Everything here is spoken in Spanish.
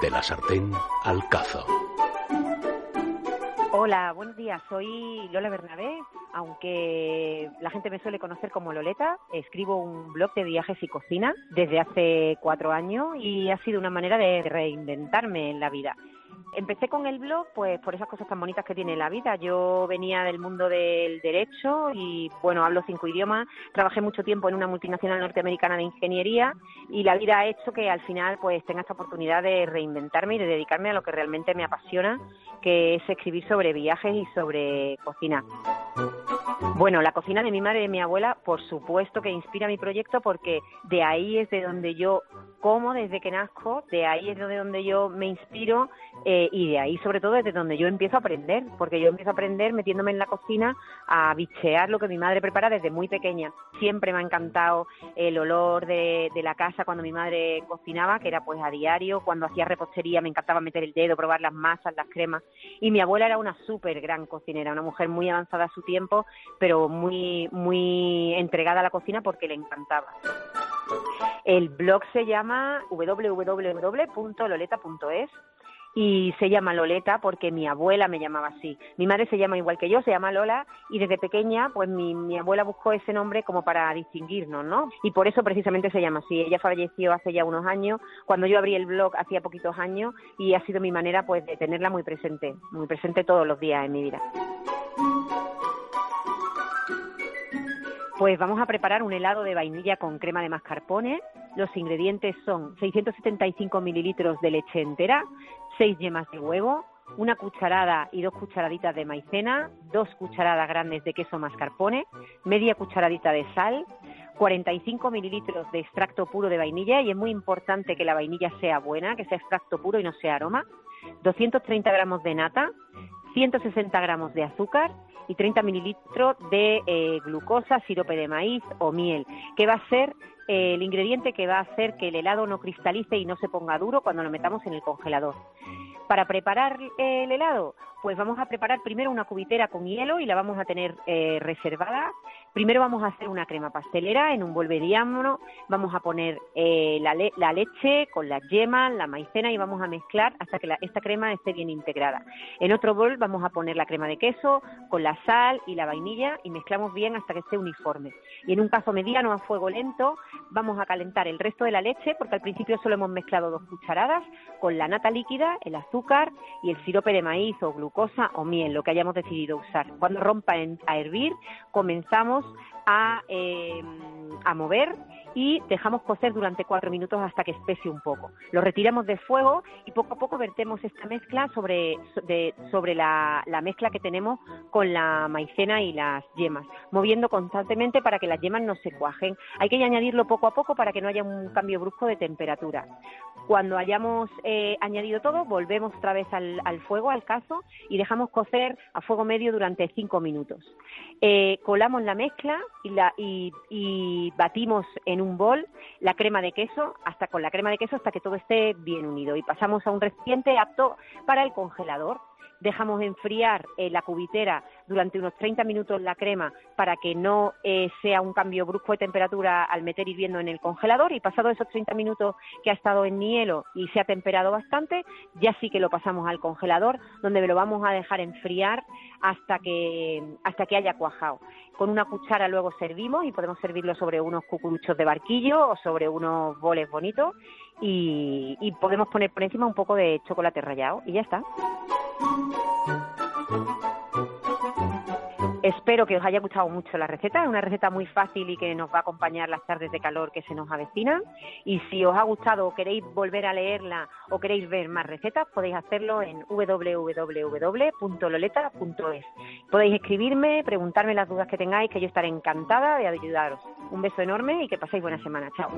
De la sartén al cazo. Hola, buenos días. Soy Lola Bernabé, aunque la gente me suele conocer como Loleta. Escribo un blog de viajes y cocina desde hace cuatro años y ha sido una manera de reinventarme en la vida. Empecé con el blog pues por esas cosas tan bonitas que tiene la vida. Yo venía del mundo del derecho y bueno, hablo cinco idiomas, trabajé mucho tiempo en una multinacional norteamericana de ingeniería y la vida ha hecho que al final pues tenga esta oportunidad de reinventarme y de dedicarme a lo que realmente me apasiona, que es escribir sobre viajes y sobre cocina. Bueno, la cocina de mi madre y de mi abuela, por supuesto que inspira mi proyecto porque de ahí es de donde yo como desde que nazco, de ahí es de donde yo me inspiro eh, y de ahí sobre todo desde donde yo empiezo a aprender, porque yo empiezo a aprender metiéndome en la cocina a bichear lo que mi madre prepara desde muy pequeña. Siempre me ha encantado el olor de, la casa cuando mi madre cocinaba, que era pues a diario, cuando hacía repostería me encantaba meter el dedo, probar las masas, las cremas. Y mi abuela era una súper gran cocinera, una mujer muy avanzada a su tiempo, pero muy, muy entregada a la cocina porque le encantaba. El blog se llama www.loleta.es y se llama Loleta porque mi abuela me llamaba así. Mi madre se llama igual que yo, se llama Lola y desde pequeña pues mi, mi, abuela buscó ese nombre como para distinguirnos, ¿no? Y por eso precisamente se llama así. Ella falleció hace ya unos años, cuando yo abrí el blog hacía poquitos años y ha sido mi manera pues de tenerla muy presente, muy presente todos los días en mi vida. Pues vamos a preparar un helado de vainilla con crema de mascarpone. Los ingredientes son 675 mililitros de leche entera, 6 yemas de huevo, una cucharada y dos cucharaditas de maicena, dos cucharadas grandes de queso mascarpone, media cucharadita de sal, 45 mililitros de extracto puro de vainilla y es muy importante que la vainilla sea buena, que sea extracto puro y no sea aroma, 230 gramos de nata, 160 gramos de azúcar y 30 mililitros de eh, glucosa, sirope de maíz o miel, que va a ser eh, el ingrediente que va a hacer que el helado no cristalice y no se ponga duro cuando lo metamos en el congelador. Para preparar el helado, pues vamos a preparar primero una cubitera con hielo y la vamos a tener eh, reservada. Primero vamos a hacer una crema pastelera en un bol mediano, vamos a poner eh, la, le la, leche con las yemas, la maicena y vamos a mezclar hasta que esta crema esté bien integrada. En otro bol vamos a poner la crema de queso con la sal y la vainilla y mezclamos bien hasta que esté uniforme. Y en un cazo mediano a fuego lento vamos a calentar el resto de la leche porque al principio solo hemos mezclado dos cucharadas con la nata líquida, el azúcar y el sirope de maíz o glucosa o miel, lo que hayamos decidido usar. Cuando rompa a hervir, comenzamos a, eh, a mover y dejamos cocer durante cuatro minutos hasta que espese un poco. Lo retiramos de fuego y poco a poco vertemos esta mezcla sobre, de, sobre la, mezcla que tenemos con la maicena y las yemas, moviendo constantemente para que las yemas no se cuajen. Hay que añadirlo poco a poco para que no haya un cambio brusco de temperatura. Cuando hayamos eh, añadido todo, volvemos otra vez al, al, fuego, al cazo, y dejamos cocer a fuego medio durante cinco minutos. Eh, colamos la mezcla y, la, y, y batimos en un bol la crema de queso, hasta con la crema de queso hasta que todo esté bien unido. Y pasamos a un recipiente apto para el congelador dejamos enfriar eh, la cubitera durante unos 30 minutos la crema para que no eh, sea un cambio brusco de temperatura al meter hirviendo en el congelador y pasado esos 30 minutos que ha estado en hielo y se ha temperado bastante, ya sí que lo pasamos al congelador donde lo vamos a dejar enfriar hasta que, hasta que haya cuajado. Con una cuchara luego servimos y podemos servirlo sobre unos cucuruchos de barquillo o sobre unos boles bonitos y, y podemos poner por encima un poco de chocolate rallado y ya está. Espero que os haya gustado mucho la receta, es una receta muy fácil y que nos va a acompañar las tardes de calor que se nos avecinan. Y si os ha gustado o queréis volver a leerla o queréis ver más recetas, podéis hacerlo en www.loleta.es. Podéis escribirme, preguntarme las dudas que tengáis, que yo estaré encantada de ayudaros. Un beso enorme y que paséis buena semana. Chao.